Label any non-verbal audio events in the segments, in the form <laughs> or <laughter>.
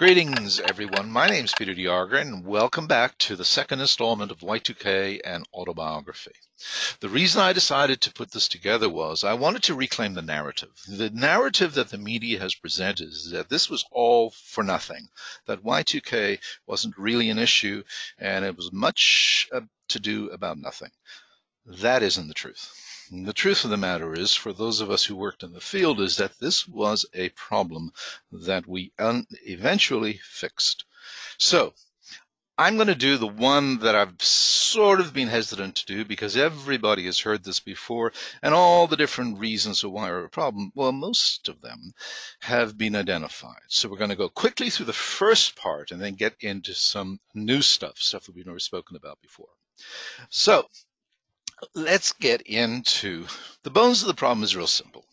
Greetings, everyone. My name is Peter de and welcome back to the second installment of Y2K and autobiography. The reason I decided to put this together was I wanted to reclaim the narrative. The narrative that the media has presented is that this was all for nothing, that Y2K wasn't really an issue, and it was much uh, to do about nothing. That isn't the truth. And the truth of the matter is, for those of us who worked in the field, is that this was a problem that we eventually fixed. So I'm going to do the one that I've sort of been hesitant to do because everybody has heard this before and all the different reasons why are a problem. Well, most of them have been identified. So we're going to go quickly through the first part and then get into some new stuff, stuff that we've never spoken about before. So let's get into the bones of the problem is real simple.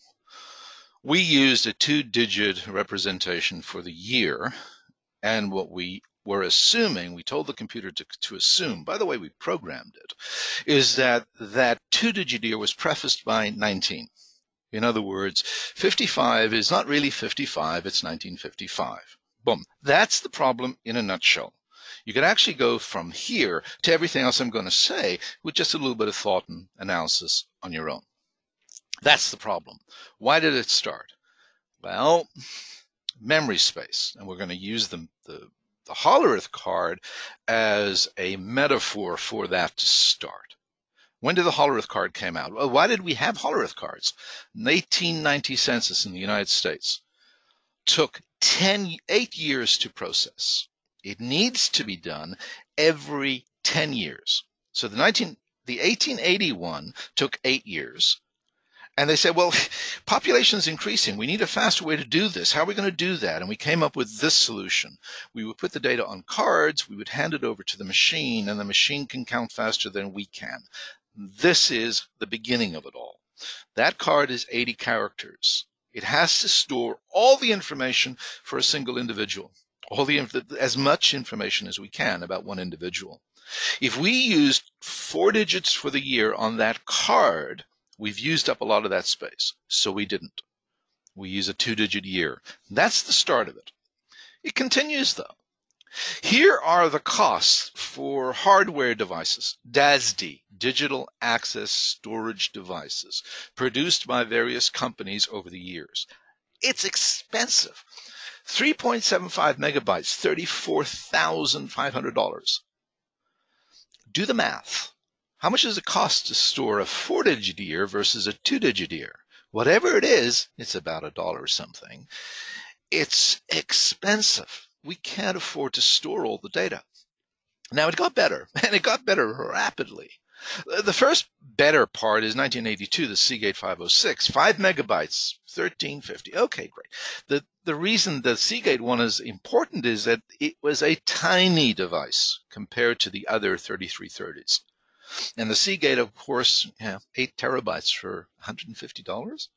We used a two digit representation for the year, and what we were assuming, we told the computer to, to assume, by the way, we programmed it, is that that two digit year was prefaced by 19. In other words, 55 is not really 55, it's 1955. Boom. That's the problem in a nutshell. You could actually go from here to everything else I'm going to say with just a little bit of thought and analysis on your own. That's the problem. Why did it start? Well, memory space, and we're going to use the, the, the Hollerith card as a metaphor for that to start. When did the Hollerith card came out? Well, why did we have Hollerith cards? The 1890 census in the United States took 10, eight years to process. It needs to be done every 10 years. So the 19 the 1881 took 8 years. And they said, well, <laughs> population is increasing. We need a faster way to do this. How are we going to do that? And we came up with this solution. We would put the data on cards, we would hand it over to the machine, and the machine can count faster than we can. This is the beginning of it all. That card is 80 characters. It has to store all the information for a single individual all the as much information as we can about one individual. If we used four digits for the year on that card, we've used up a lot of that space. So we didn't. We use a two digit year. That's the start of it. It continues though. Here are the costs for hardware devices, DASD, digital access storage devices, produced by various companies over the years. It's expensive. 3.75 megabytes, $34,500. Do the math. How much does it cost to store a four digit year versus a two digit year? Whatever it is, it's about a dollar or something. It's expensive. We can't afford to store all the data. Now it got better, <laughs> and it got better rapidly. Uh, the first better part is 1982, the Seagate 506, five megabytes, 1350. Okay, great. The the reason the Seagate one is important is that it was a tiny device compared to the other 3330s. And the Seagate, of course, yeah, eight terabytes for $150.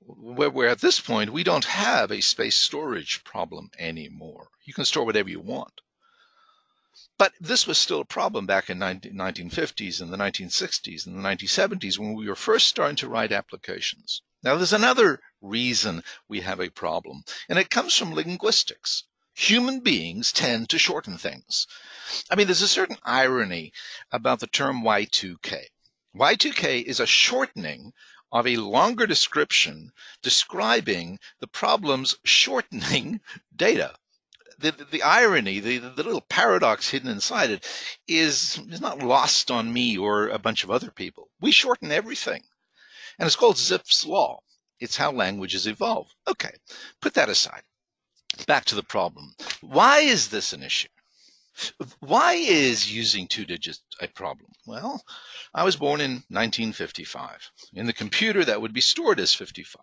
Where, where at this point, we don't have a space storage problem anymore. You can store whatever you want. But this was still a problem back in the 1950s and the 1960s and the 1970s when we were first starting to write applications. Now, there's another reason we have a problem, and it comes from linguistics. Human beings tend to shorten things. I mean, there's a certain irony about the term Y2K. Y2K is a shortening of a longer description describing the problems shortening <laughs> data the, the irony, the, the little paradox hidden inside it is, is not lost on me or a bunch of other people. We shorten everything. And it's called Zipf's Law. It's how languages evolve. Okay, put that aside. Back to the problem. Why is this an issue? Why is using two digits a problem? Well, I was born in 1955. In the computer, that would be stored as 55.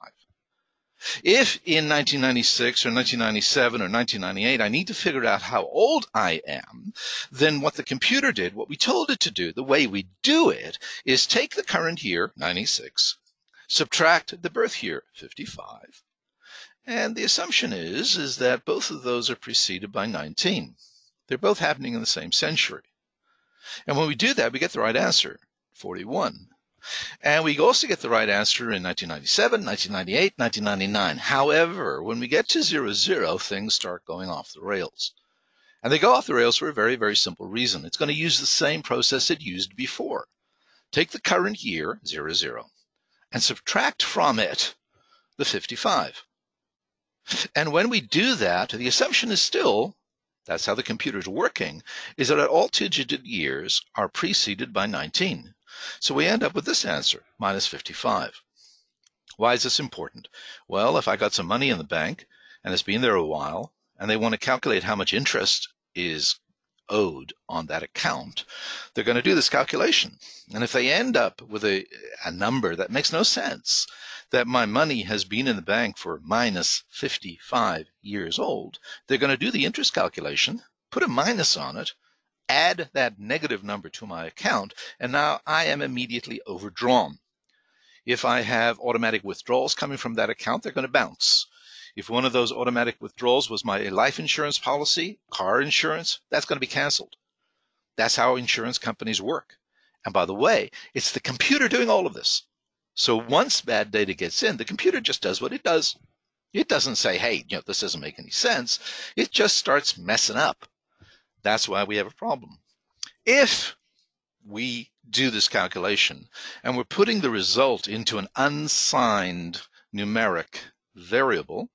If in 1996 or 1997 or 1998 I need to figure out how old I am, then what the computer did, what we told it to do, the way we do it is take the current year, 96, subtract the birth year, 55, and the assumption is, is that both of those are preceded by 19. They're both happening in the same century. And when we do that, we get the right answer, 41. And we also get the right answer in 1997, 1998, 1999. However, when we get to zero zero, things start going off the rails. And they go off the rails for a very, very simple reason. It's going to use the same process it used before. Take the current year, zero zero, and subtract from it the 55. And when we do that, the assumption is still that's how the computer's working, is that all two-digit years are preceded by 19. So we end up with this answer, minus 55. Why is this important? Well, if I got some money in the bank and it's been there a while, and they want to calculate how much interest is owed on that account, they're going to do this calculation. And if they end up with a, a number that makes no sense, that my money has been in the bank for minus 55 years old, they're going to do the interest calculation, put a minus on it, add that negative number to my account, and now I am immediately overdrawn. If I have automatic withdrawals coming from that account, they're going to bounce. If one of those automatic withdrawals was my life insurance policy, car insurance, that's going to be canceled. That's how insurance companies work. And by the way, it's the computer doing all of this. So once bad data gets in, the computer just does what it does. It doesn't say, hey, you know, this doesn't make any sense. It just starts messing up. That's why we have a problem. If we do this calculation and we're putting the result into an unsigned numeric variable,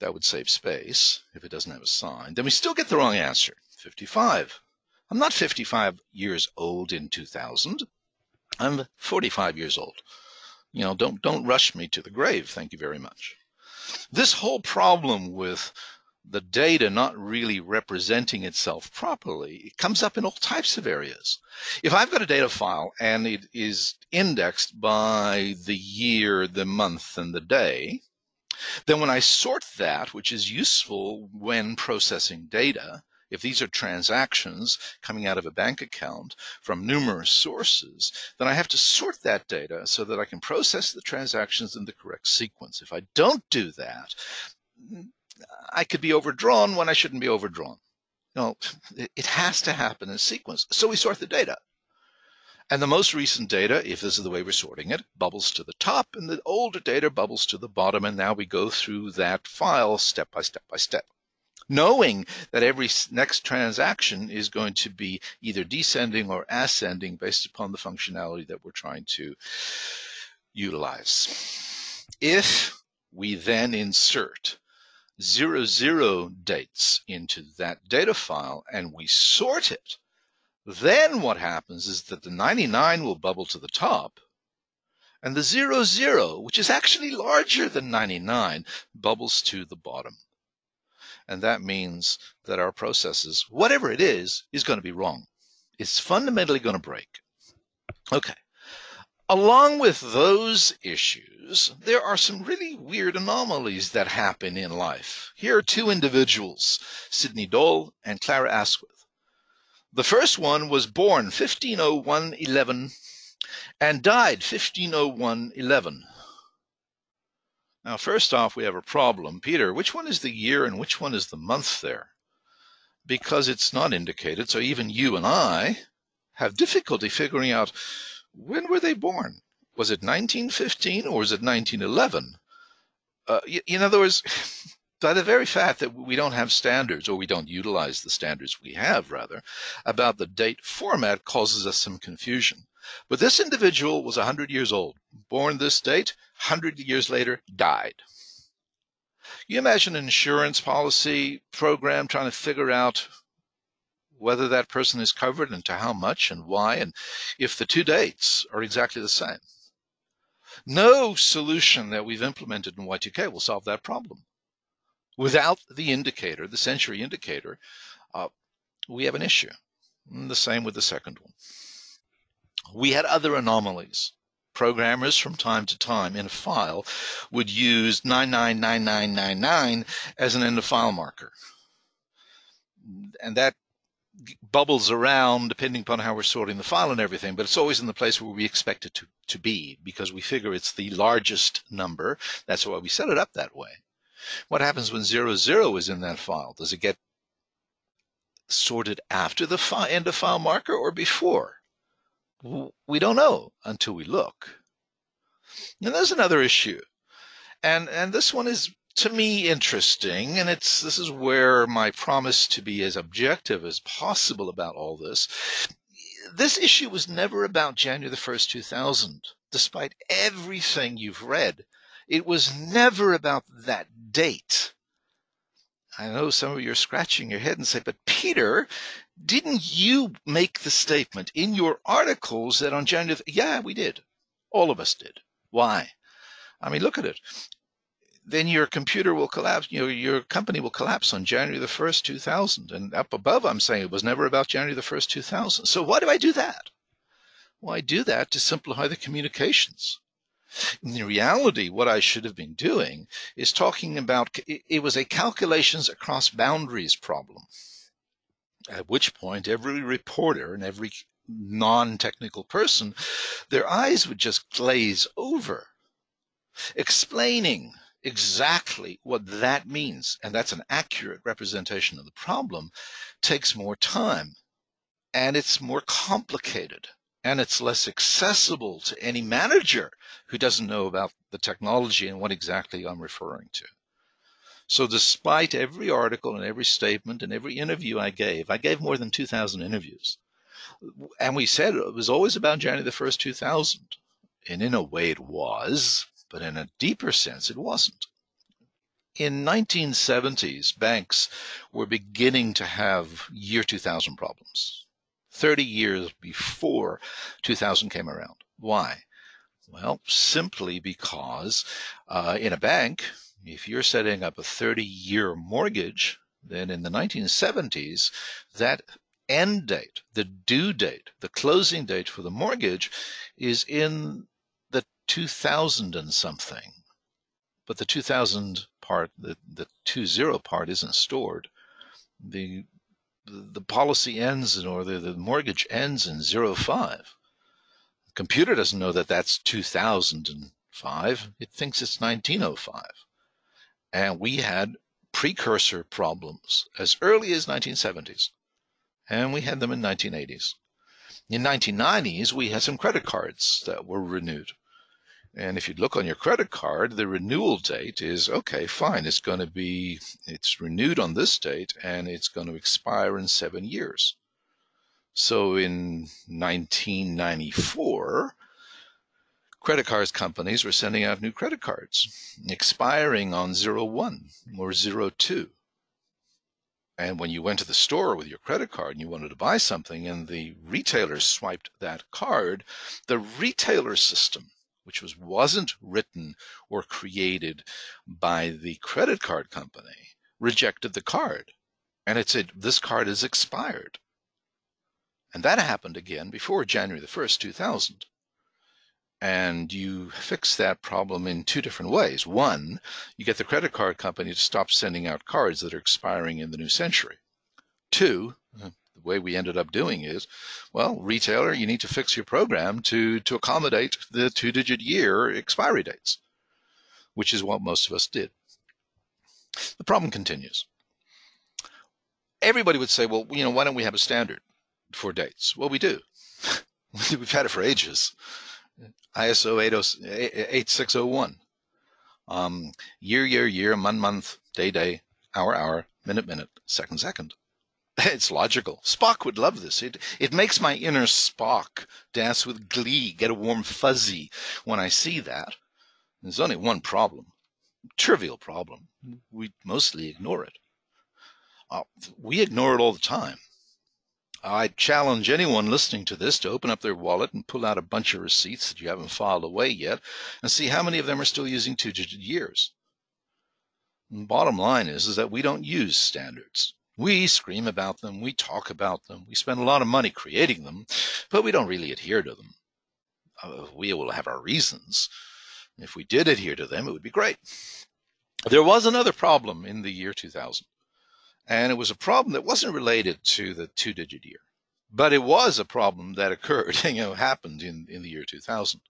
that would save space if it doesn't have a sign, then we still get the wrong answer, 55. I'm not 55 years old in 2000. I'm 45 years old. You know, don't don't rush me to the grave. Thank you very much. This whole problem with the data not really representing itself properly, it comes up in all types of areas. If I've got a data file and it is indexed by the year, the month, and the day, then when I sort that, which is useful when processing data, if these are transactions coming out of a bank account from numerous sources, then I have to sort that data so that I can process the transactions in the correct sequence. If I don't do that, I could be overdrawn when I shouldn't be overdrawn. You know, <sighs> it has to happen in sequence. So we sort the data. And the most recent data, if this is the way we're sorting it, bubbles to the top, and the older data bubbles to the bottom. And now we go through that file step by step by step knowing that every next transaction is going to be either descending or ascending based upon the functionality that we're trying to utilize. If we then insert zero zero dates into that data file and we sort it, then what happens is that the 99 will bubble to the top and the zero zero, which is actually larger than 99, bubbles to the bottom. And that means that our processes, whatever it is, is going to be wrong. It's fundamentally going to break. Okay. Along with those issues, there are some really weird anomalies that happen in life. Here are two individuals, Sidney Dole and Clara Asquith. The first one was born 1501 11 and died 1501 11. Now, first off, we have a problem. Peter, which one is the year and which one is the month there? Because it's not indicated, so even you and I have difficulty figuring out when were they born? Was it 1915 or was it 1911? Uh, in other words, <laughs> by the very fact that we don't have standards, or we don't utilize the standards we have, rather, about the date format causes us some confusion. But this individual was 100 years old, born this date, 100 years later, died. You imagine an insurance policy program trying to figure out whether that person is covered and to how much and why, and if the two dates are exactly the same. No solution that we've implemented in Y2K will solve that problem. Without the indicator, the century indicator, uh, we have an issue. And the same with the second one. We had other anomalies. Programmers from time to time in a file would use 999999 as an end of file marker. And that bubbles around depending upon how we're sorting the file and everything, but it's always in the place where we expect it to, to be because we figure it's the largest number. That's why we set it up that way. What happens when zero zero is in that file? Does it get sorted after the end of file marker or before? We don't know until we look. And there's another issue. And and this one is to me interesting and it's this is where my promise to be as objective as possible about all this. This issue was never about January the 1st, 2000, despite everything you've read. It was never about that date. I know some of you are scratching your head and say, but Peter, didn't you make the statement in your articles that on January? Yeah, we did. All of us did. Why? I mean, look at it. Then your computer will collapse. You know, your company will collapse on January the first, two thousand. And up above, I'm saying it was never about January the first, two thousand. So why do I do that? Well, I do that to simplify the communications. In reality, what I should have been doing is talking about it was a calculations across boundaries problem. At which point, every reporter and every non technical person, their eyes would just glaze over, explaining exactly what that means. And that's an accurate representation of the problem, takes more time and it's more complicated and it's less accessible to any manager who doesn't know about the technology and what exactly I'm referring to. So, despite every article and every statement and every interview I gave, I gave more than 2,000 interviews and we said it was always about January the 1st, 2000. And in a way it was, but in a deeper sense it wasn't. In 1970s, banks were beginning to have year 2000 problems. 30 years before 2000 came around. Why? Well, simply because uh, in a bank, if you're setting up a 30 year mortgage, then in the 1970s, that end date, the due date, the closing date for the mortgage is in 2000 and something. But the 2000 part, the, the 20 part isn't stored. The the policy ends or the, the mortgage ends in 05. The computer doesn't know that that's 2005. It thinks it's 1905. And we had precursor problems as early as 1970s and we had them in 1980s. In 1990s, we had some credit cards that were renewed. And if you look on your credit card, the renewal date is okay, fine. It's going to be, it's renewed on this date and it's going to expire in seven years. So in 1994, credit cards companies were sending out new credit cards expiring on 01 or 02. And when you went to the store with your credit card and you wanted to buy something and the retailer swiped that card, the retailer system, which was wasn't written or created by the credit card company, rejected the card. And it said, this card is expired. And that happened again before January the 1st, 2000. And you fix that problem in two different ways. One, you get the credit card company to stop sending out cards that are expiring in the new century. Two, uh, the way we ended up doing is, well, retailer, you need to fix your program to, to accommodate the two digit year expiry dates, which is what most of us did. The problem continues. Everybody would say, well, you know, why don't we have a standard for dates? Well, we do. <laughs> We've had it for ages. ISO 8601. Um, year, year, year, month, month, day, day, hour, hour, minute, minute, second, second. <laughs> It's logical. Spock would love this. It it makes my inner Spock dance with glee, get a warm fuzzy when I see that. There's only one problem, trivial problem. We mostly ignore it. Uh, we ignore it all the time. I challenge anyone listening to this to open up their wallet and pull out a bunch of receipts that you haven't filed away yet and see how many of them are still using two digit years. And bottom line is, is that we don't use standards. We scream about them, we talk about them, we spend a lot of money creating them, but we don't really adhere to them. Uh, we will have our reasons. If we did adhere to them, it would be great. There was another problem in the year 2000. And it was a problem that wasn't related to the two digit year, but it was a problem that occurred, <laughs> you know, happened in, in the year 2000.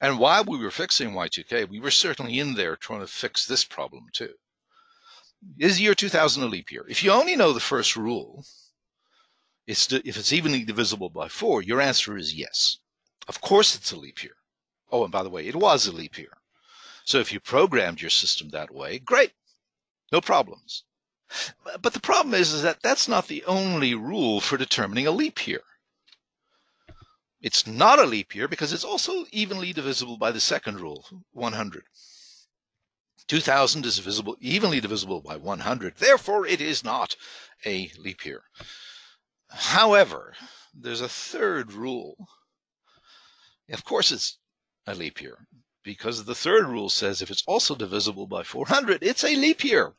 And while we were fixing Y2K, we were certainly in there trying to fix this problem too. Is the year 2000 a leap year? If you only know the first rule, it's if it's evenly divisible by four, your answer is yes. Of course it's a leap year. Oh, and by the way, it was a leap year. So if you programmed your system that way, great. No problems. But the problem is, is that that's not the only rule for determining a leap year. It's not a leap year because it's also evenly divisible by the second rule, 100. 2000 is divisible, evenly divisible by 100. Therefore, it is not a leap year. However, there's a third rule. Of course, it's a leap year because the third rule says if it's also divisible by 400, it's a leap year.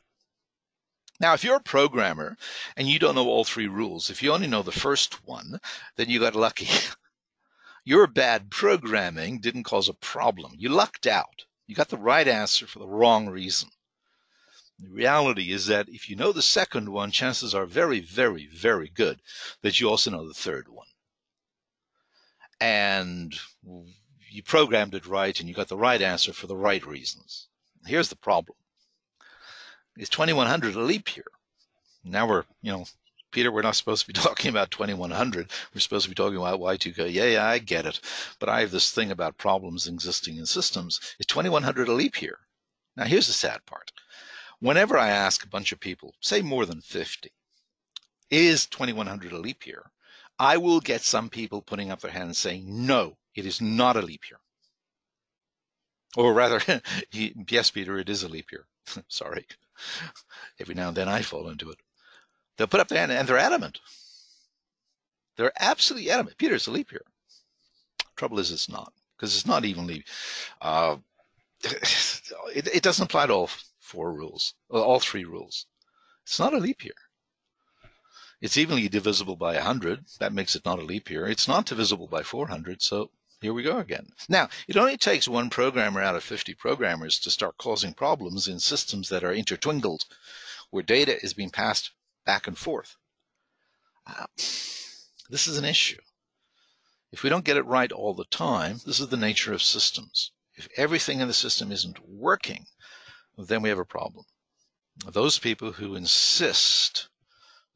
Now, if you're a programmer and you don't know all three rules, if you only know the first one, then you got lucky. <laughs> Your bad programming didn't cause a problem. You lucked out. You got the right answer for the wrong reason. The reality is that if you know the second one, chances are very, very, very good that you also know the third one. And you programmed it right and you got the right answer for the right reasons. Here's the problem. Is 2100 a leap year? Now we're, you know, Peter, we're not supposed to be <laughs> talking about 2100. We're supposed to be talking about Y2K. Yeah, yeah, I get it. But I have this thing about problems existing in systems. Is 2100 a leap year? Now, here's the sad part. Whenever I ask a bunch of people, say more than 50, is 2100 a leap year? I will get some people putting up their hands saying, no, it is not a leap year. Or rather, <laughs> yes, Peter, it is a leap year. <laughs> Sorry. Every now and then I fall into it. They'll put up their hand and they're adamant. They're absolutely adamant. Peter, it's a leap year. Trouble is, it's not because it's not evenly. Uh, <sighs> it, it doesn't apply to all four rules, all three rules. It's not a leap year. It's evenly divisible by 100. That makes it not a leap year. It's not divisible by 400. So here we go again. Now, it only takes one programmer out of 50 programmers to start causing problems in systems that are intertwined, where data is being passed back and forth. Uh, this is an issue. If we don't get it right all the time, this is the nature of systems. If everything in the system isn't working, then we have a problem. Those people who insist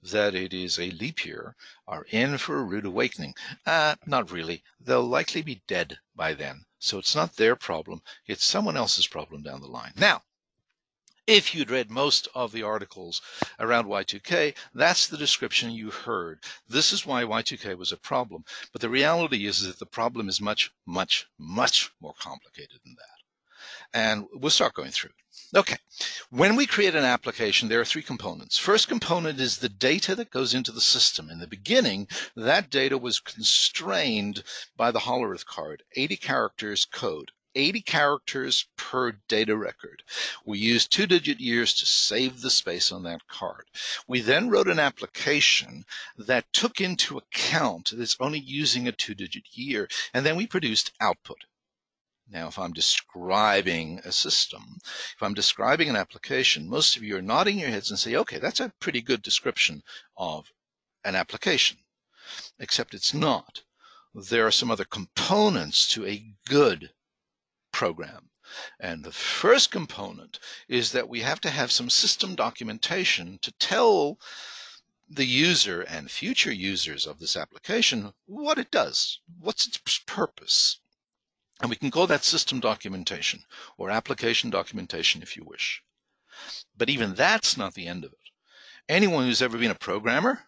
that it is a leap year are in for a rude awakening. Uh, not really. They'll likely be dead by then. So it's not their problem. It's someone else's problem down the line. Now, if you'd read most of the articles around Y2K, that's the description you heard. This is why Y2K was a problem. But the reality is that the problem is much, much, much more complicated than that. And we'll start going through. Okay. When we create an application, there are three components. First component is the data that goes into the system. In the beginning, that data was constrained by the Hollerith card, 80 characters code. 80 characters per data record. We used two digit years to save the space on that card. We then wrote an application that took into account that it's only using a two digit year, and then we produced output. Now, if I'm describing a system, if I'm describing an application, most of you are nodding your heads and say, okay, that's a pretty good description of an application, except it's not. There are some other components to a good program. And the first component is that we have to have some system documentation to tell the user and future users of this application what it does, what's its purpose. And we can call that system documentation or application documentation if you wish. But even that's not the end of it. Anyone who's ever been a programmer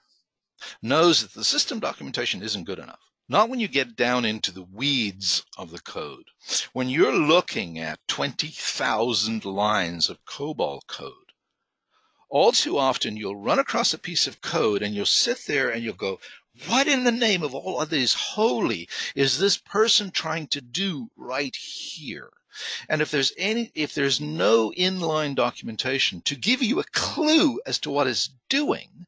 knows that the system documentation isn't good enough not when you get down into the weeds of the code. When you're looking at 20,000 lines of COBOL code, all too often you'll run across a piece of code and you'll sit there and you'll go, what in the name of all others holy is this person trying to do right here? And if there's any, if there's no inline documentation to give you a clue as to what it's doing,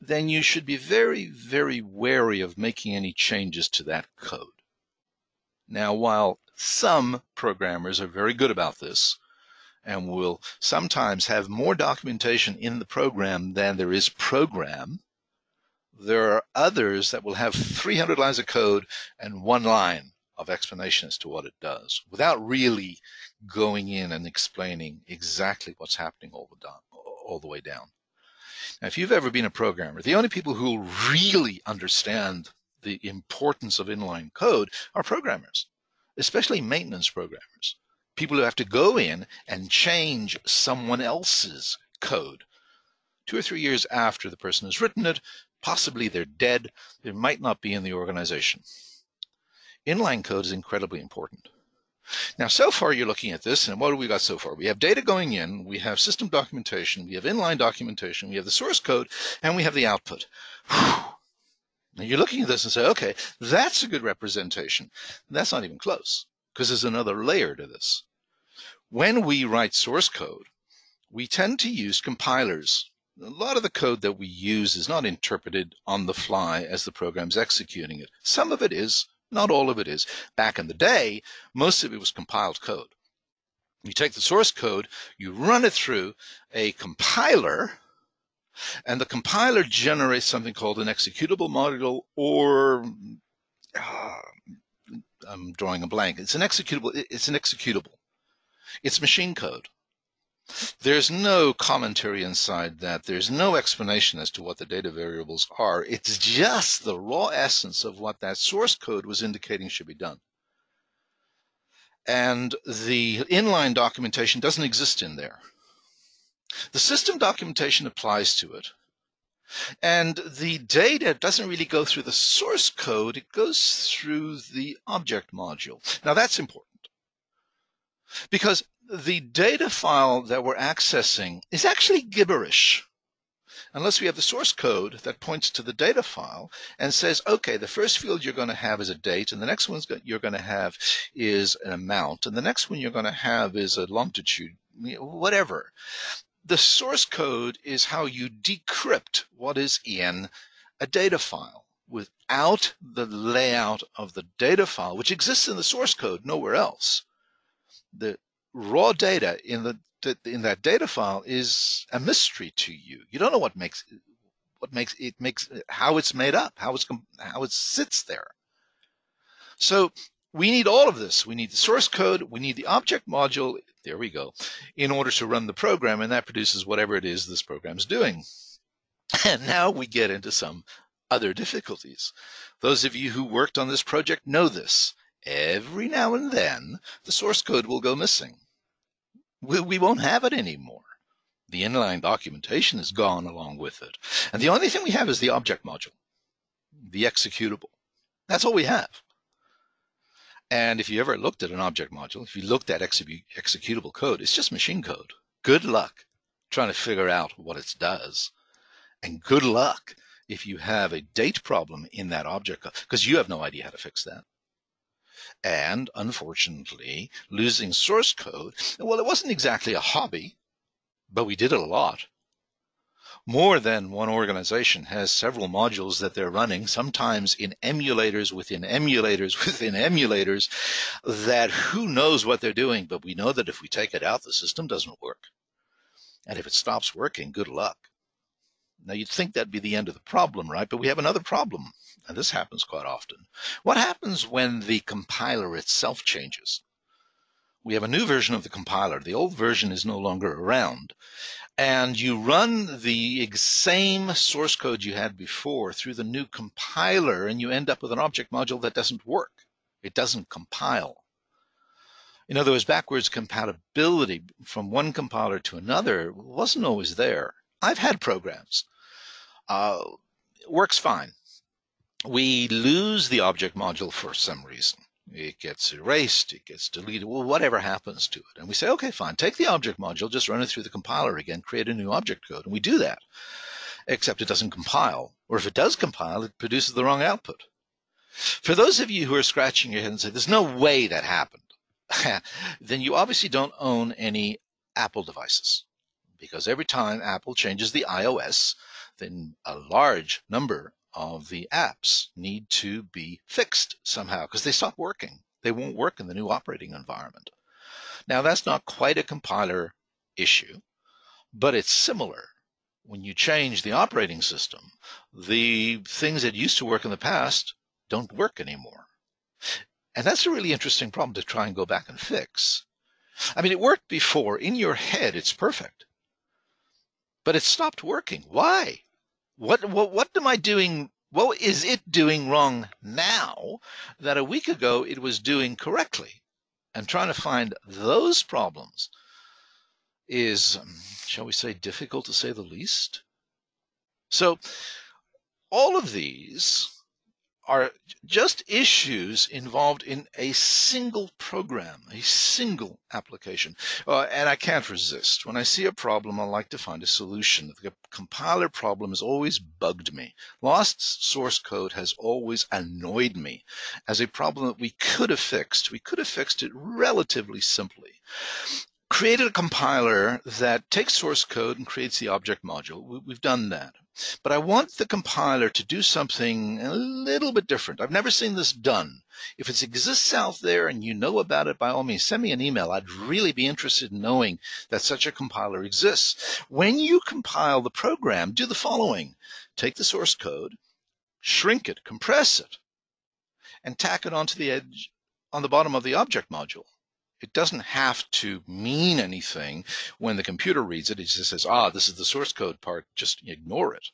then you should be very, very wary of making any changes to that code. Now, while some programmers are very good about this and will sometimes have more documentation in the program than there is program, there are others that will have 300 lines of code and one line of explanation as to what it does without really going in and explaining exactly what's happening all the, all the way down. Now, if you've ever been a programmer, the only people who really understand the importance of inline code are programmers, especially maintenance programmers. People who have to go in and change someone else's code. Two or three years after the person has written it, possibly they're dead, they might not be in the organization. Inline code is incredibly important. Now, so far you're looking at this, and what do we got so far? We have data going in, we have system documentation, we have inline documentation, we have the source code, and we have the output. Now you're looking at this and say, okay, that's a good representation. That's not even close, because there's another layer to this. When we write source code, we tend to use compilers. A lot of the code that we use is not interpreted on the fly as the program's executing it. Some of it is, not all of it is. Back in the day, most of it was compiled code. You take the source code, you run it through a compiler, and the compiler generates something called an executable module or uh, I'm drawing a blank. It's an executable. It's an executable. It's machine code. There's no commentary inside that. There's no explanation as to what the data variables are. It's just the raw essence of what that source code was indicating should be done. And the inline documentation doesn't exist in there. The system documentation applies to it. And the data doesn't really go through the source code, it goes through the object module. Now that's important because the data file that we're accessing is actually gibberish unless we have the source code that points to the data file and says, okay, the first field you're going to have is a date, and the next one you're going to have is an amount, and the next one you're going to have is a longitude, whatever. The source code is how you decrypt what is in a data file without the layout of the data file, which exists in the source code nowhere else. The raw data in the in that data file is a mystery to you. You don't know what makes what makes it makes how it's made up, how it's how it sits there. So we need all of this. We need the source code, we need the object module, there we go, in order to run the program, and that produces whatever it is this program is doing. <laughs> And now we get into some other difficulties. Those of you who worked on this project know this. Every now and then, the source code will go missing we, we won't have it anymore. The inline documentation is gone along with it. And the only thing we have is the object module, the executable. That's all we have. And if you ever looked at an object module, if you looked at executable code, it's just machine code. Good luck trying to figure out what it does. And good luck if you have a date problem in that object, because you have no idea how to fix that and unfortunately losing source code. Well, it wasn't exactly a hobby, but we did it a lot. More than one organization has several modules that they're running, sometimes in emulators within emulators <laughs> within emulators, that who knows what they're doing, but we know that if we take it out, the system doesn't work. And if it stops working, good luck. Now, you'd think that'd be the end of the problem, right? But we have another problem, and this happens quite often. What happens when the compiler itself changes? We have a new version of the compiler. The old version is no longer around. And you run the same source code you had before through the new compiler, and you end up with an object module that doesn't work. It doesn't compile. In other words, backwards compatibility from one compiler to another wasn't always there. I've had programs uh, works fine. We lose the object module for some reason. It gets erased, it gets deleted, well, whatever happens to it. And we say, okay, fine, take the object module, just run it through the compiler again, create a new object code. And we do that, except it doesn't compile. Or if it does compile, it produces the wrong output. For those of you who are scratching your head and say, there's no way that happened, <laughs> then you obviously don't own any Apple devices. Because every time Apple changes the iOS, then a large number of the apps need to be fixed somehow because they stop working. They won't work in the new operating environment. Now, that's not quite a compiler issue, but it's similar. When you change the operating system, the things that used to work in the past don't work anymore. And that's a really interesting problem to try and go back and fix. I mean, it worked before. In your head, it's perfect. but it stopped working. Why? What, what, what am I doing? What is it doing wrong now that a week ago it was doing correctly? And trying to find those problems is, um, shall we say, difficult to say the least. So, all of these are just issues involved in a single program, a single application. Uh, and I can't resist. When I see a problem, I like to find a solution. The compiler problem has always bugged me. Lost source code has always annoyed me as a problem that we could have fixed. We could have fixed it relatively simply created a compiler that takes source code and creates the object module. We've done that. But I want the compiler to do something a little bit different. I've never seen this done. If it exists out there and you know about it, by all means, send me an email. I'd really be interested in knowing that such a compiler exists. When you compile the program, do the following. Take the source code, shrink it, compress it, and tack it onto the edge on the bottom of the object module. It doesn't have to mean anything when the computer reads it. It just says, ah, this is the source code part. Just ignore it.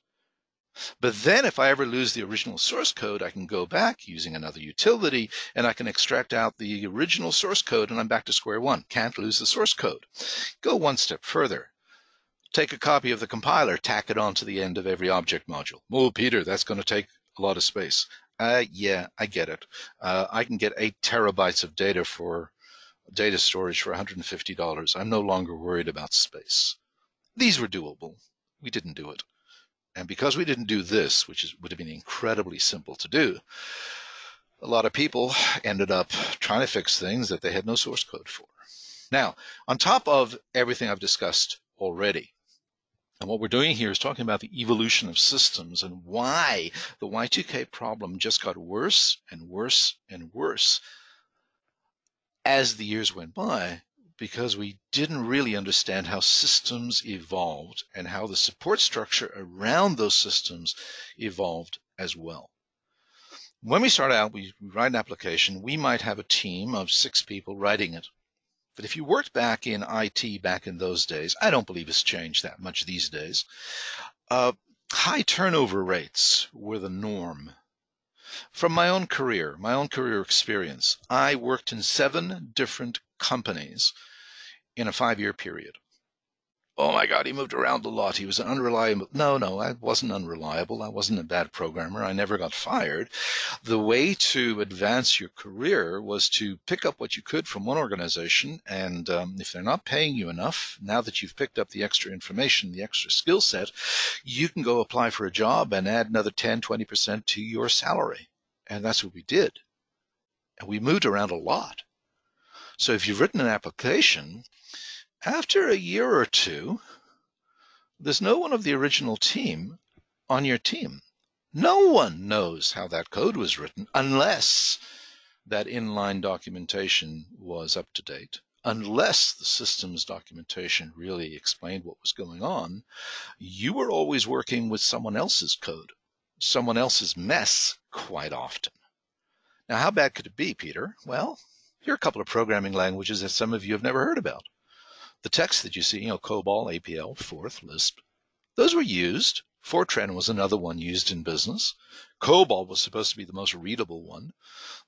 But then if I ever lose the original source code, I can go back using another utility and I can extract out the original source code and I'm back to square one. Can't lose the source code. Go one step further. Take a copy of the compiler, tack it onto the end of every object module. Oh, Peter, that's going to take a lot of space. Uh, yeah, I get it. Uh, I can get eight terabytes of data for data storage for $150. I'm no longer worried about space. These were doable. We didn't do it. And because we didn't do this, which is, would have been incredibly simple to do, a lot of people ended up trying to fix things that they had no source code for. Now, on top of everything I've discussed already, and what we're doing here is talking about the evolution of systems and why the Y2K problem just got worse and worse and worse as the years went by because we didn't really understand how systems evolved and how the support structure around those systems evolved as well. When we start out, we write an application, we might have a team of six people writing it. But if you worked back in IT back in those days, I don't believe it's changed that much these days. Uh, high turnover rates were the norm. From my own career, my own career experience, I worked in seven different companies in a five year period. Oh my God, he moved around a lot. He was an unreliable. No, no, I wasn't unreliable. I wasn't a bad programmer. I never got fired. The way to advance your career was to pick up what you could from one organization. And um, if they're not paying you enough, now that you've picked up the extra information, the extra skill set, you can go apply for a job and add another 10, 20% to your salary. And that's what we did. And we moved around a lot. So if you've written an application, after a year or two, there's no one of the original team on your team. No one knows how that code was written unless that inline documentation was up to date, unless the systems documentation really explained what was going on. You were always working with someone else's code, someone else's mess quite often. Now, how bad could it be, Peter? Well, here are a couple of programming languages that some of you have never heard about. The text that you see, you know, COBOL, APL, Forth, Lisp, those were used. Fortran was another one used in business. COBOL was supposed to be the most readable one.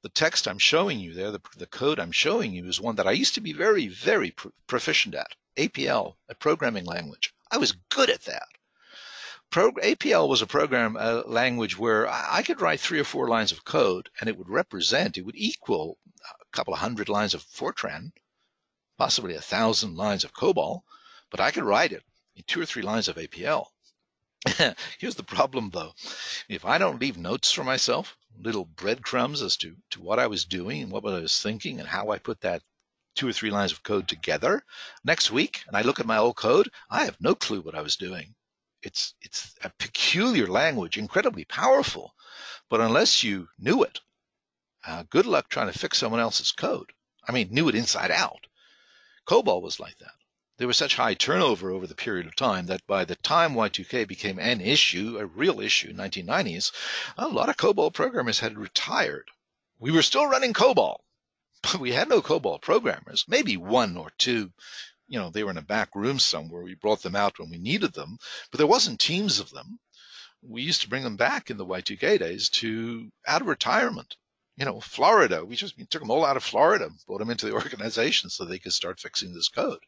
The text I'm showing you there, the, the code I'm showing you, is one that I used to be very, very pro- proficient at. APL, a programming language. I was good at that. Pro- APL was a program uh, language where I could write three or four lines of code and it would represent, it would equal a couple of hundred lines of Fortran possibly a thousand lines of COBOL, but I could write it in two or three lines of APL. <laughs> Here's the problem though. If I don't leave notes for myself, little breadcrumbs as to, to what I was doing and what I was thinking and how I put that two or three lines of code together next week and I look at my old code, I have no clue what I was doing. It's it's a peculiar language, incredibly powerful, but unless you knew it, uh, good luck trying to fix someone else's code. I mean, knew it inside out. COBOL was like that. There was such high turnover over the period of time that by the time Y2K became an issue, a real issue, 1990s, a lot of COBOL programmers had retired. We were still running COBOL, <laughs> but we had no COBOL programmers, maybe one or two you know, they were in a back room somewhere. We brought them out when we needed them, but there wasn't teams of them. We used to bring them back in the Y2K days to out of retirement. You know, Florida. We just we took them all out of Florida, brought them into the <laughs> organization so they could start fixing this code.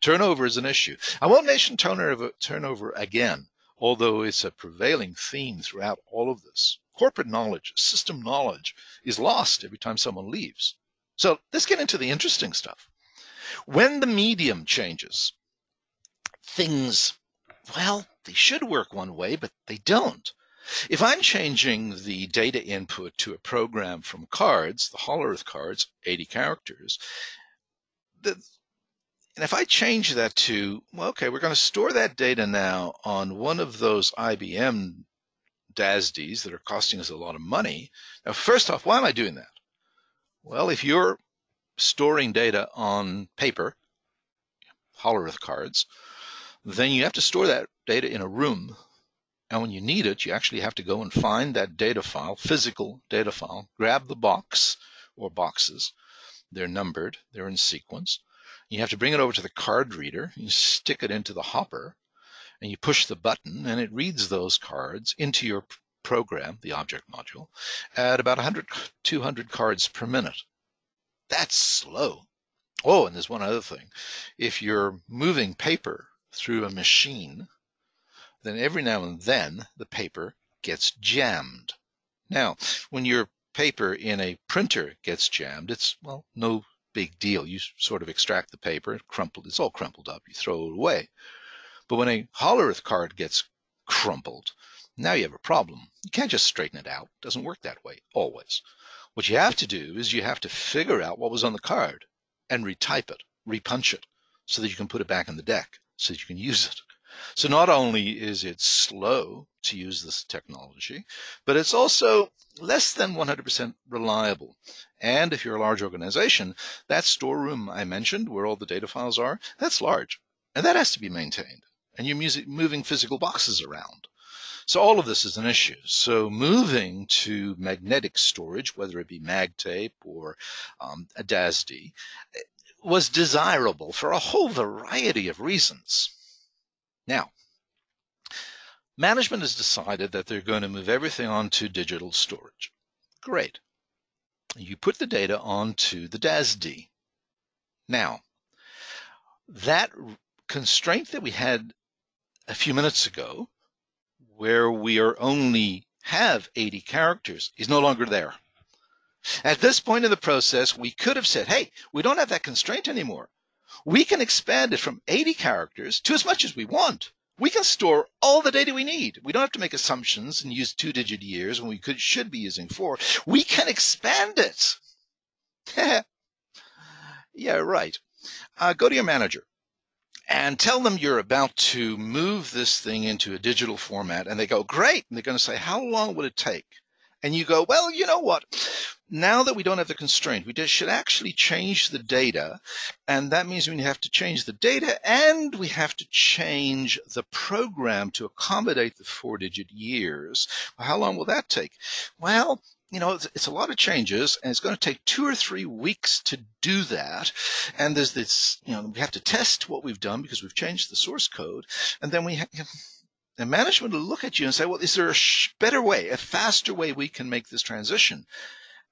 Turnover is an issue. I won't mention turnover, turnover again, although it's a prevailing theme throughout all of this. Corporate knowledge, system knowledge is lost every time someone leaves. So let's get into the interesting stuff. When the medium changes, things, well, they should work one way, but they don't. If I'm changing the data input to a program from cards, the Hollerith cards, 80 characters, the, and if I change that to, well, okay, we're going to store that data now on one of those IBM DASDs that are costing us a lot of money. Now, first off, why am I doing that? Well, if you're storing data on paper, Hollerith cards, then you have to store that data in a room. And when you need it, you actually have to go and find that data file, physical data file, grab the box or boxes. They're numbered, they're in sequence. You have to bring it over to the card reader, you stick it into the hopper, and you push the button, and it reads those cards into your program, the object module, at about 100, 200 cards per minute. That's slow. Oh, and there's one other thing. If you're moving paper through a machine, then every now and then the paper gets jammed. Now, when your paper in a printer gets jammed, it's, well, no big deal. You sort of extract the paper, crumpled, it's all crumpled up, you throw it away. But when a Hollerith card gets crumpled, now you have a problem. You can't just straighten it out. It doesn't work that way, always. What you have to do is you have to figure out what was on the card and retype it, repunch it, so that you can put it back in the deck, so that you can <laughs> use it. So not only is it slow to use this technology, but it's also less than 100% reliable. And if you're a large organization, that storeroom I mentioned where all the data files are, that's large. And that has to be maintained. And you're moving physical boxes around. So all of this is an issue. So moving to magnetic storage, whether it be MagTape or um, a DASD, was desirable for a whole variety of reasons. Now, management has decided that they're going to move everything onto digital storage. Great. You put the data onto the DASD. Now, that constraint that we had a few minutes ago where we are only have 80 characters is no longer there. At this point in the process, we could have said, hey, we don't have that constraint anymore. We can expand it from 80 characters to as much as we want. We can store all the data we need. We don't have to make assumptions and use two digit years when we could should be using four. We can expand it. <laughs> yeah, right. Uh, go to your manager and tell them you're about to move this thing into a digital format. And they go, great. And they're going to say, how long would it take? And you go, well, you know what? Now that we don't have the constraint, we should actually change the data. And that means we have to change the data and we have to change the program to accommodate the four digit years. How long will that take? Well, you know, it's, it's, a lot of changes, and it's going to take two or three weeks to do that. And there's this, you know, we have to test what we've done because we've changed the source code, and then we have. The management will look at you and say, well, is there a better way, a faster way we can make this transition?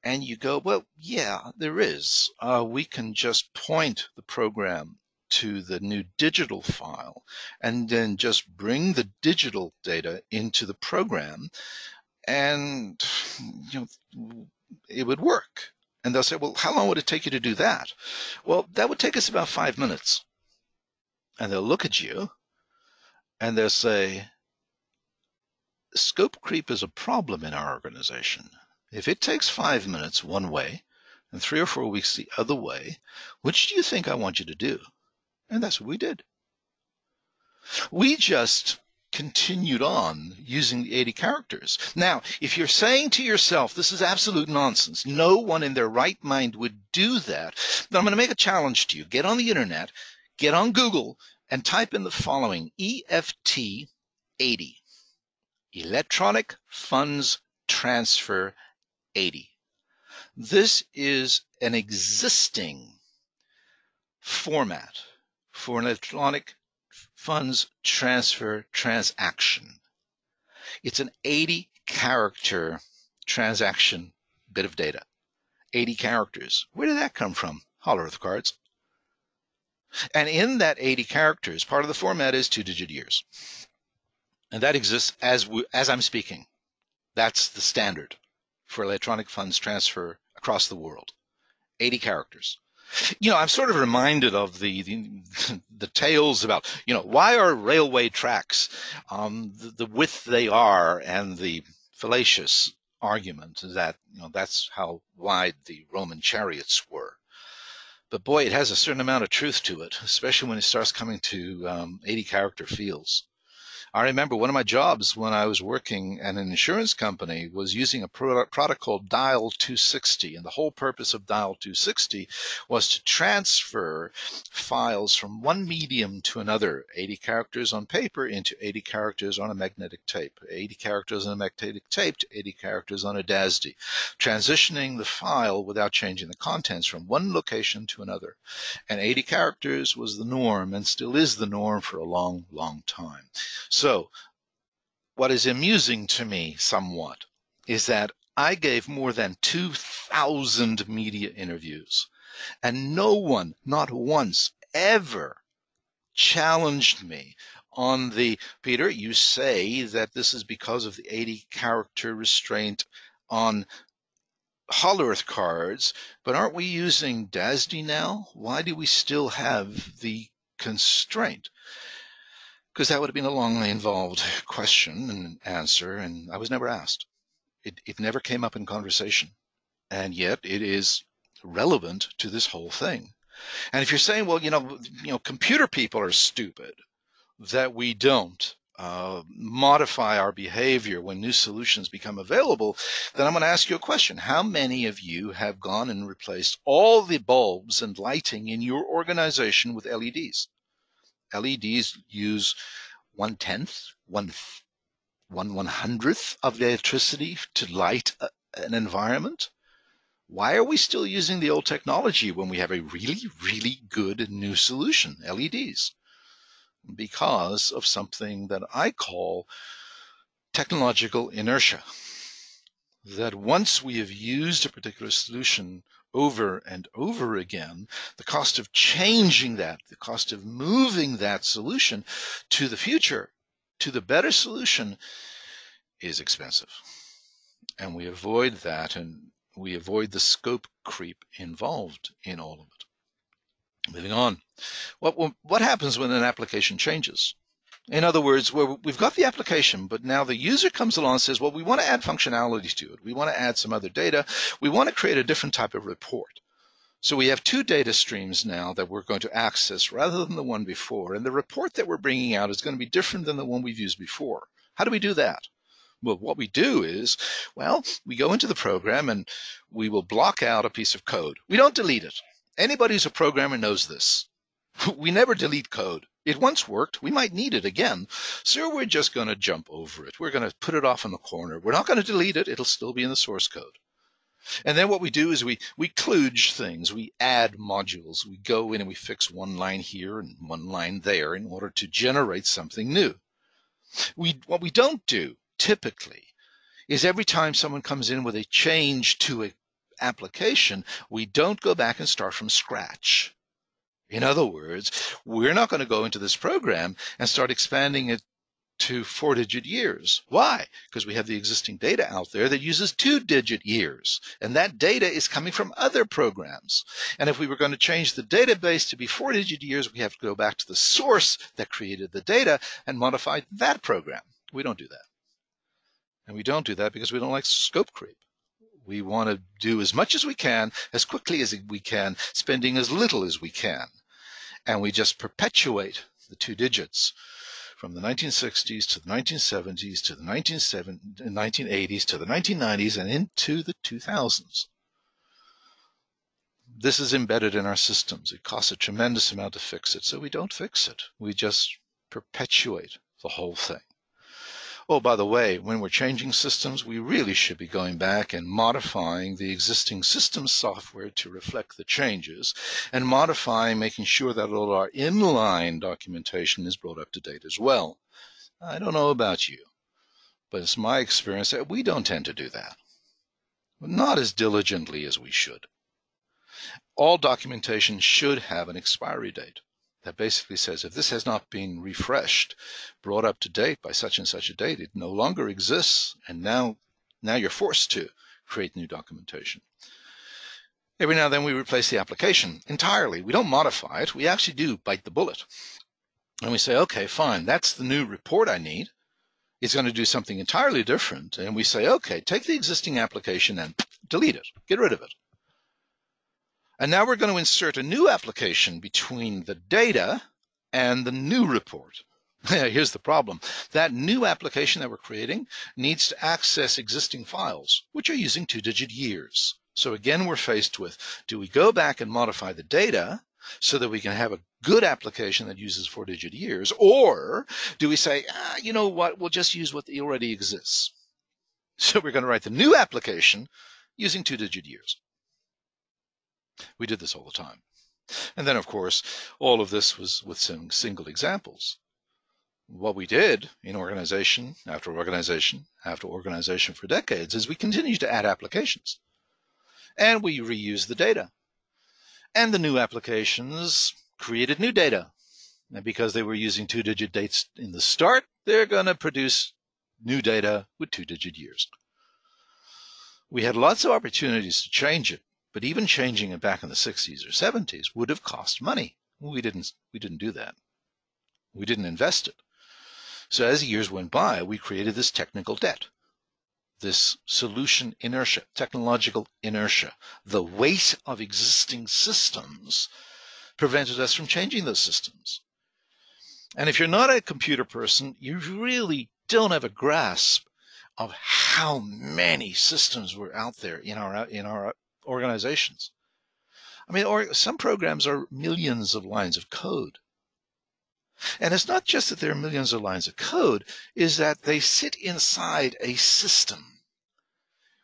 And you go, well, yeah, there is. Uh, we can just point the program to the new digital file and then just bring the digital data into the program and you know it would work. And they'll say, well, how long would it take you to do that? Well, that would take us about five minutes. And they'll look at you and they'll say, scope creep is a problem in our organization. If it takes five minutes one way and three or four weeks the other way, which do you think I want you to do? And that's what we did. We just continued on using the 80 characters. Now, if you're saying to yourself, this is absolute nonsense, no one in their right mind would do that, then I'm going to make a challenge to you. Get on the internet, get on Google, and type in the following EFT 80 Electronic Funds Transfer 80. This is an existing format for an electronic funds transfer transaction. It's an 80 character transaction bit of data. 80 characters. Where did that come from? Hollerith cards. And in that 80 characters, part of the format is two digit years. And that exists as, we, as I'm speaking. That's the standard for electronic funds transfer across the world. 80 characters. You know, I'm sort of reminded of the the, <laughs> the tales about you know why are railway tracks um, the, the width they are and the fallacious argument that you know that's how wide the Roman chariots were. But boy, it has a certain amount of truth to it, especially when it starts coming to um, 80 character fields. I remember one of my jobs when I was working at an insurance company was using a product called Dial 260. And the whole purpose of Dial 260 was to transfer files from one medium to another, 80 characters on paper into 80 characters on a magnetic tape, 80 characters on a magnetic tape to 80 characters on a DASD, transitioning the file without changing the contents from one location to another. And 80 characters was the norm and still is the norm for a long, long time. So, what is amusing to me somewhat is that I gave more than 2,000 media interviews, and no one, not once, ever challenged me on the Peter, you say that this is because of the 80 character restraint on Hollerith cards, but aren't we using DASD now? Why do we still have the constraint? Because that would have been a longly involved <laughs> question and answer, and I was never asked. It, it never came up in conversation. And yet it is relevant to this whole thing. And if you're saying, well, you know, you know, computer people are stupid, that we don't uh, modify our behavior when new solutions become available, then I'm going to ask you a question. How many of you have gone and replaced all the bulbs and lighting in your organization with LEDs? LEDs use one tenth, one one one hundredth of the electricity to light a, an environment. Why are we still using the old technology when we have a really, really good new solution, LEDs? Because of something that I call technological inertia. That once we have used a particular solution over and over again, the cost of changing that, the cost of moving that solution to the future, to the better solution, is expensive. And we avoid that and we avoid the scope creep involved in all of it. Moving on. What, what happens when an application changes? In other words, where we've got the application, but now the user comes along and says, well, we want to add functionality to it. We want to add some other data. We want to create a different type of report. So we have two data streams now that we're going to access rather than the one before. And the report that we're bringing out is going to be different than the one we've used before. How do we do that? Well, what we do is, well, we go into the program and we will block out a piece of code. We don't delete it. Anybody who's a programmer knows this. <laughs> We never delete code. It once worked. We might need it again. So we're just going to jump over it. We're going to put it off in the corner. We're not going to delete it. It'll still be in the source code. And then what we do is we, we kludge things. We add modules. We go in and we fix one line here and one line there in order to generate something new. We, what we don't do typically is every time someone comes in with a change to an application, we don't go back and start from scratch. In other words, we're not going to go into this program and start expanding it to four digit years. Why? Because we have the existing data out there that uses two digit years. And that data is coming from other programs. And if we were going to change the database to be four digit years, we have to go back to the source that created the data and modify that program. We don't do that. And we don't do that because we don't like scope creep. We want to do as much as we can, as quickly as we can, spending as little as we can and we just perpetuate the two digits from the 1960s to the 1970s to the 1980s to the 1990s and into the 2000s. This is embedded in our systems. It costs a tremendous amount to fix it, so we don't fix it. We just perpetuate the whole thing. Oh, by the way, when we're changing systems, we really should be going back and modifying the existing system software to reflect the changes and modifying, making sure that all our inline documentation is brought up to date as well. I don't know about you, but it's my experience that we don't tend to do that. Not as diligently as we should. All documentation should have an expiry date that basically says if this has not been refreshed, brought up to date by such and such a date, it no longer exists, and now now you're forced to create new documentation. Every now and then we replace the application entirely. We don't modify it. We actually do bite the bullet. And we say, okay, fine, that's the new report I need. It's going to do something entirely different. And we say, okay, take the existing application and delete it, get rid of it. And now we're going to insert a new application between the data and the new report. <laughs> Here's the problem. That new application that we're creating needs to access existing files, which are using two-digit years. So again, we're faced with, do we go back and modify the data so that we can have a good application that uses four-digit years, or do we say, ah, you know what, we'll just use what already exists. <laughs> So we're going to write the new application using two-digit years. We did this all the time. And then, of course, all of this was with some single examples. What we did in organization after organization after organization for decades is we continued to add applications. And we reused the data. And the new applications created new data. And because they were using two digit dates in the start, they're going to produce new data with two digit years. We had lots of opportunities to change it, but even changing it back in the 60s or 70s would have cost money. We didn't, we didn't do that. We didn't invest it. So as the years went by, we created this technical debt, this solution inertia, technological inertia. The weight of existing systems prevented us from changing those systems. And if you're not a computer person, you really don't have a grasp of how many systems were out there in our in our organizations. I mean, or some programs are millions of lines of code. And it's not just that there are millions of lines of code, is that they sit inside a system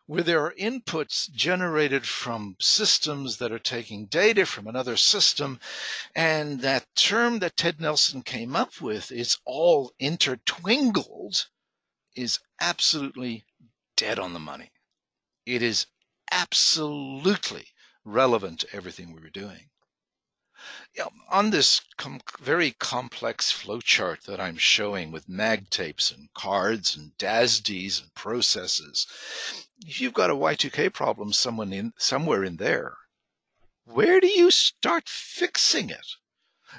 where there are inputs generated from systems that are taking data from another system. And that term that Ted Nelson came up with is all intertwingled is absolutely dead on the money. It is absolutely relevant to everything we were doing. You know, on this com- very complex flowchart that I'm showing with mag tapes and cards and DASDs and processes, if you've got a Y2K problem someone in, somewhere in there, where do you start fixing it?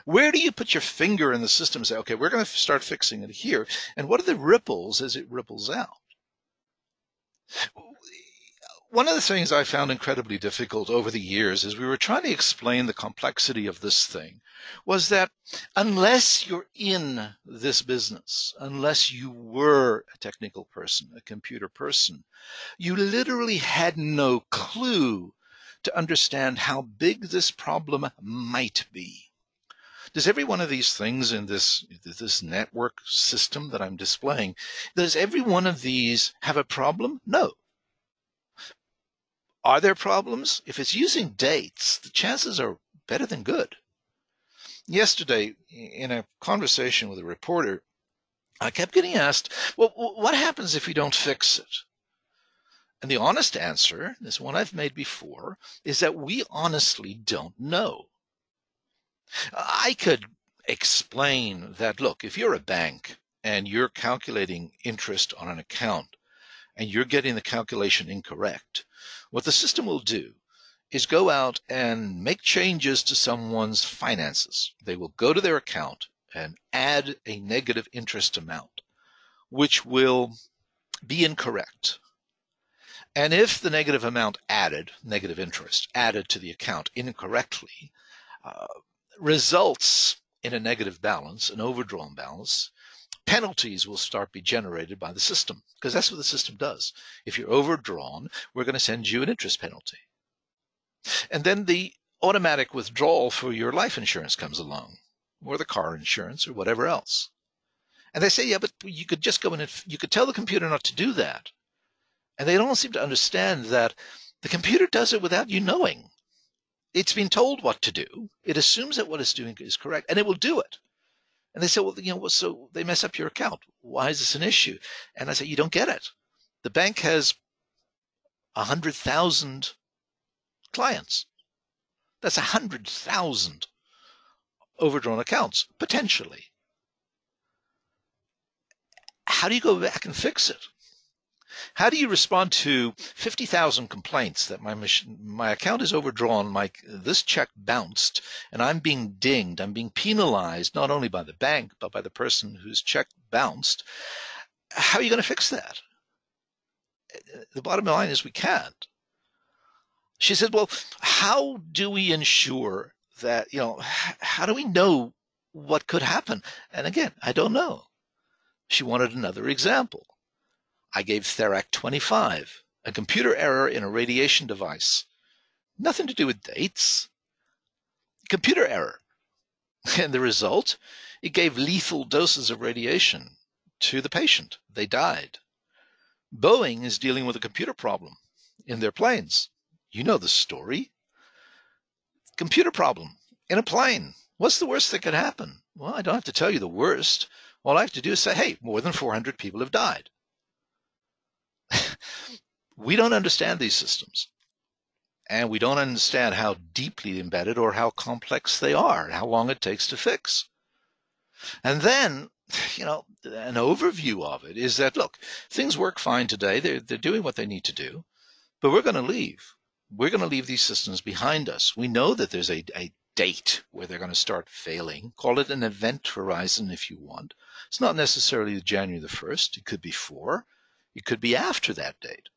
Where do you put your finger in the system and say, okay, we're going to start fixing it here? And what are the ripples as it ripples out? One of the things I found incredibly difficult over the years as we were trying to explain the complexity of this thing was that unless you're in this business, unless you were a technical person, a computer person, you literally had no clue to understand how big this problem might be. Does every one of these things in this this network system that I'm displaying, does every one of these have a problem? No. Are there problems? If it's using dates, the chances are better than good. Yesterday, in a conversation with a reporter, I kept getting asked, well, what happens if you don't fix it? And the honest answer, this one I've made before, is that we honestly don't know. I could explain that, look, if you're a bank and you're calculating interest on an account and you're getting the calculation incorrect, what the system will do is go out and make changes to someone's finances. They will go to their account and add a negative interest amount, which will be incorrect. And if the negative amount added, negative interest added to the account incorrectly, uh, results in a negative balance, an overdrawn balance, penalties will start be generated by the system because that's what the system does. If you're overdrawn, we're going to send you an interest penalty. And then the automatic withdrawal for your life insurance comes along or the car insurance or whatever else. And they say, yeah, but you could just go in and you could tell the computer not to do that. And they don't seem to understand that the computer does it without you knowing. It's been told what to do. It assumes that what it's doing is correct, and it will do it. And they say, well, you know, so they mess up your account. Why is this an issue? And I say, you don't get it. The bank has a hundred thousand clients. That's a hundred thousand overdrawn accounts potentially. How do you go back and fix it? How do you respond to 50,000 complaints that my my account is overdrawn, my this check bounced, and I'm being dinged, I'm being penalized not only by the bank but by the person whose check bounced? How are you going to fix that? The bottom line is we can't. She said, "Well, how do we ensure that, you know, how do we know what could happen?" And again, I don't know. She wanted another example. I gave Therac 25, a computer error in a radiation device. Nothing to do with dates. Computer error. <laughs> And the result? It gave lethal doses of radiation to the patient. They died. Boeing is dealing with a computer problem in their planes. You know the story. Computer problem in a plane. What's the worst that could happen? Well, I don't have to tell you the worst. All I have to do is say, hey, more than 400 people have died. We don't understand these systems. And we don't understand how deeply embedded or how complex they are, and how long it takes to fix. And then, <laughs> you know, an overview of it is that look, things work fine today. They're, they're doing what they need to do, but we're going to leave. We're going to leave these systems behind us. We know that there's a, a date where they're going to start failing. Call it an event horizon if you want. It's not necessarily January the 1st. It could be four. It could be after that date.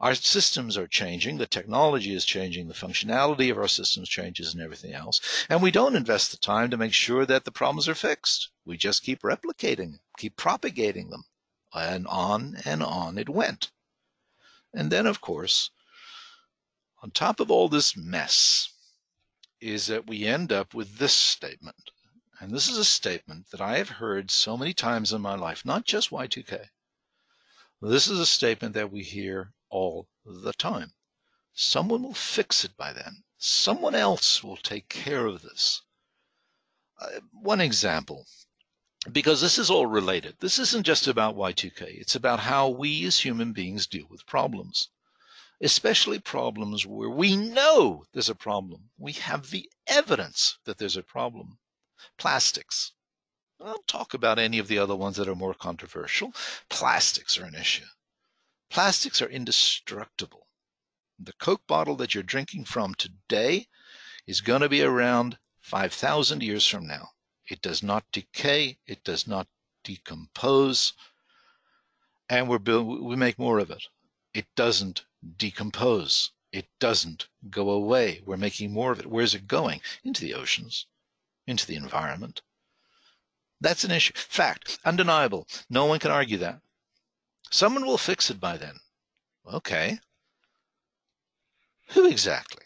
Our systems are changing, the technology is changing, the functionality of our systems changes, and everything else. And we don't invest the time to make sure that the problems are fixed. We just keep replicating, keep propagating them. And on and on it went. And then, of course, on top of all this mess, is that we end up with this statement. And this is a statement that I have heard so many times in my life, not just Y2K. This is a statement that we hear all the time. Someone will fix it by then. Someone else will take care of this. Uh, one example, because this is all related. This isn't just about Y2K. It's about how we as human beings deal with problems, especially problems where we know there's a problem. We have the evidence that there's a problem. Plastics, I'll talk about any of the other ones that are more controversial. Plastics are an issue. Plastics are indestructible. The Coke bottle that you're drinking from today is going to be around 5,000 years from now. It does not decay, it does not decompose, and we're build, we make more of it. It doesn't decompose. It doesn't go away. We're making more of it. Where's it going? Into the oceans, into the environment. That's an issue. Fact, undeniable. No one can argue that. Someone will fix it by then. Okay. Who exactly?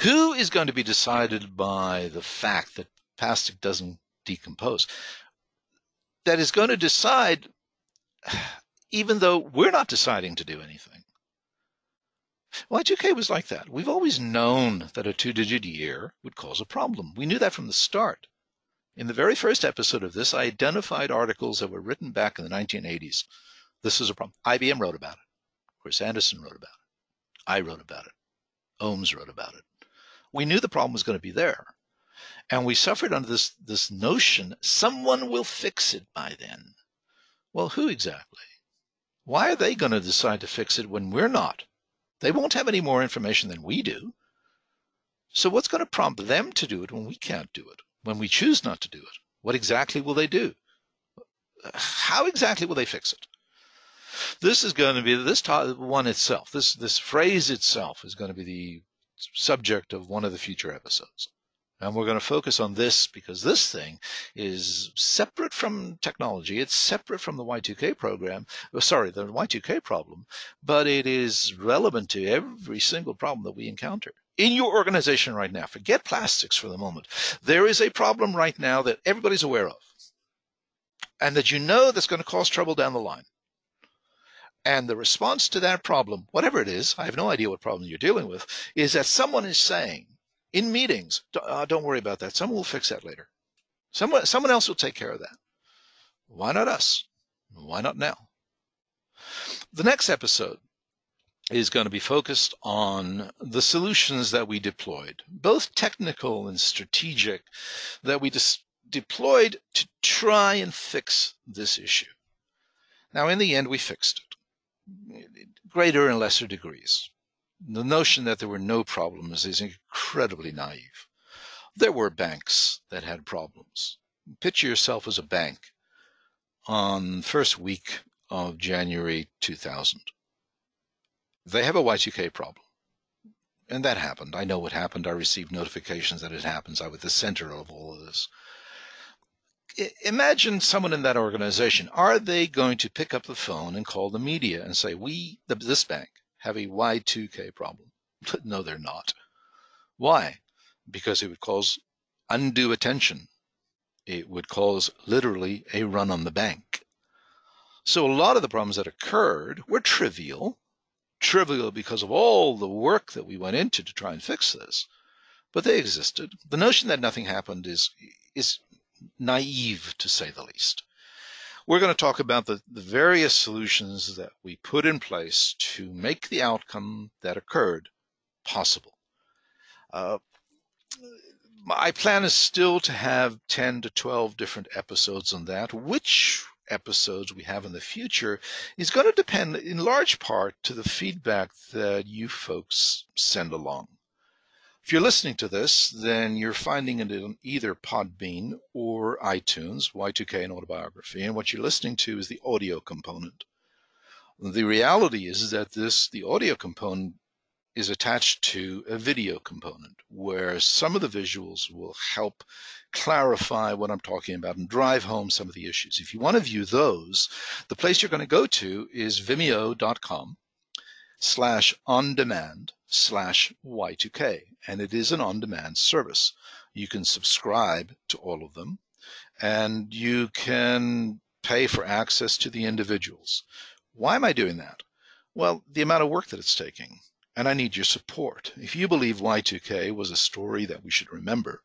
Who is going to be decided by the fact that plastic doesn't decompose? That is going to decide, <sighs> even though we're not deciding to do anything. Y2K was like that. We've always known that a two digit year would cause a problem. We knew that from the start. In the very first episode of this, I identified articles that were written back in the 1980s. This is a problem. IBM wrote about it. Chris Anderson wrote about it. I wrote about it. Ohms wrote about it. We knew the problem was going to be there. And we suffered under this, this notion someone will fix it by then. Well, who exactly? Why are they going to decide to fix it when we're not? They won't have any more information than we do. So what's going to prompt them to do it when we can't do it? When we choose not to do it, what exactly will they do? How exactly will they fix it? This is going to be this one itself. This this phrase itself is going to be the subject of one of the future episodes. And we're going to focus on this because this thing is separate from technology. It's separate from the Y2K program. Oh, sorry, the Y2K problem, but it is relevant to every single problem that we encounter in your organization right now, forget plastics for the moment. There is a problem right now that everybody's aware of. and that you know that's going to cause trouble down the line. And the response to that problem, whatever it is, I have no idea what problem you're dealing with, is that someone is saying in meetings, uh, don't worry about that. Someone will fix that later. Someone, someone else will take care of that. Why not us? Why not now? The next episode is going to be focused on the solutions that we deployed, both technical and strategic, that we dis- deployed to try and fix this issue. Now, in the end, we fixed it, greater and lesser degrees. The notion that there were no problems is incredibly naive. There were banks that had problems. Picture yourself as a bank on first week of January 2000 they have a Y2K problem. And that happened. I know what happened. I received notifications that it happens. I was the center of all of this. I, imagine someone in that organization. Are they going to pick up the phone and call the media and say, we, the, this bank, have a Y2K problem? <laughs> no, they're not. Why? Because it would cause undue attention. It would cause literally a run on the bank. So a lot of the problems that occurred were trivial trivial because of all the work that we went into to try and fix this, but they existed. The notion that nothing happened is is naive to say the least. We're going to talk about the, the various solutions that we put in place to make the outcome that occurred possible. Uh, my plan is still to have 10 to 12 different episodes on that, which episodes we have in the future is going to depend in large part to the feedback that you folks send along. If you're listening to this, then you're finding it in either Podbean or iTunes, Y2K and Autobiography, and what you're listening to is the audio component. The reality is that this, the audio component, is attached to a video component where some of the visuals will help clarify what I'm talking about and drive home some of the issues. If you want to view those, the place you're going to go to is vimeo.com slash on demand slash Y2K. And it is an on demand service. You can subscribe to all of them and you can pay for access to the individuals. Why am I doing that? Well, the amount of work that it's taking. And I need your support. If you believe Y2K was a story that we should remember,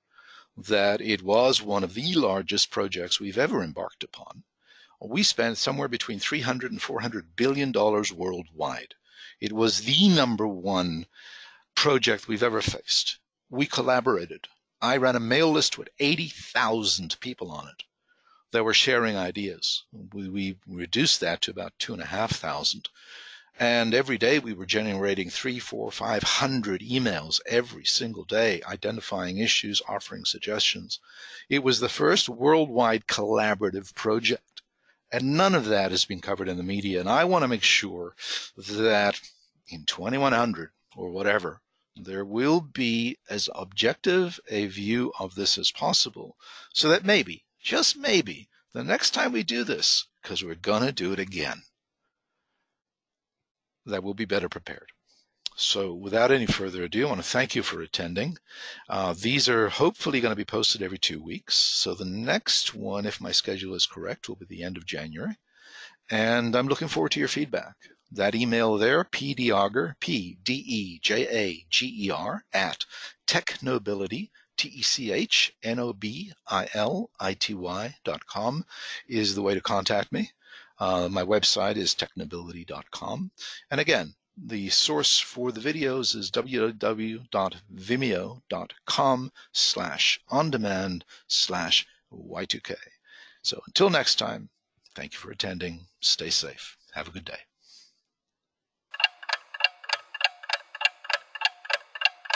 that it was one of the largest projects we've ever embarked upon. We spent somewhere between 300 and 400 billion dollars worldwide. It was the number one project we've ever faced. We collaborated. I ran a mail list with 80,000 people on it that were sharing ideas. We, we reduced that to about two and a half thousand and every day we were generating three, four, five hundred emails every single day, identifying issues, offering suggestions. It was the first worldwide collaborative project. And none of that has been covered in the media. And I want to make sure that in 2100 or whatever, there will be as objective a view of this as possible so that maybe, just maybe, the next time we do this, because we're going to do it again, that we'll be better prepared. So, without any further ado, I want to thank you for attending. Uh, these are hopefully going to be posted every two weeks. So, the next one, if my schedule is correct, will be the end of January. And I'm looking forward to your feedback. That email there, pdejager, P D E J A G E R, at technobility, T E C H N O B I L I T Y dot com, is the way to contact me. Uh, my website is technobility.com. And again, the source for the videos is www.vimeo.com slash on demand slash Y2K. So until next time, thank you for attending. Stay safe. Have a good day.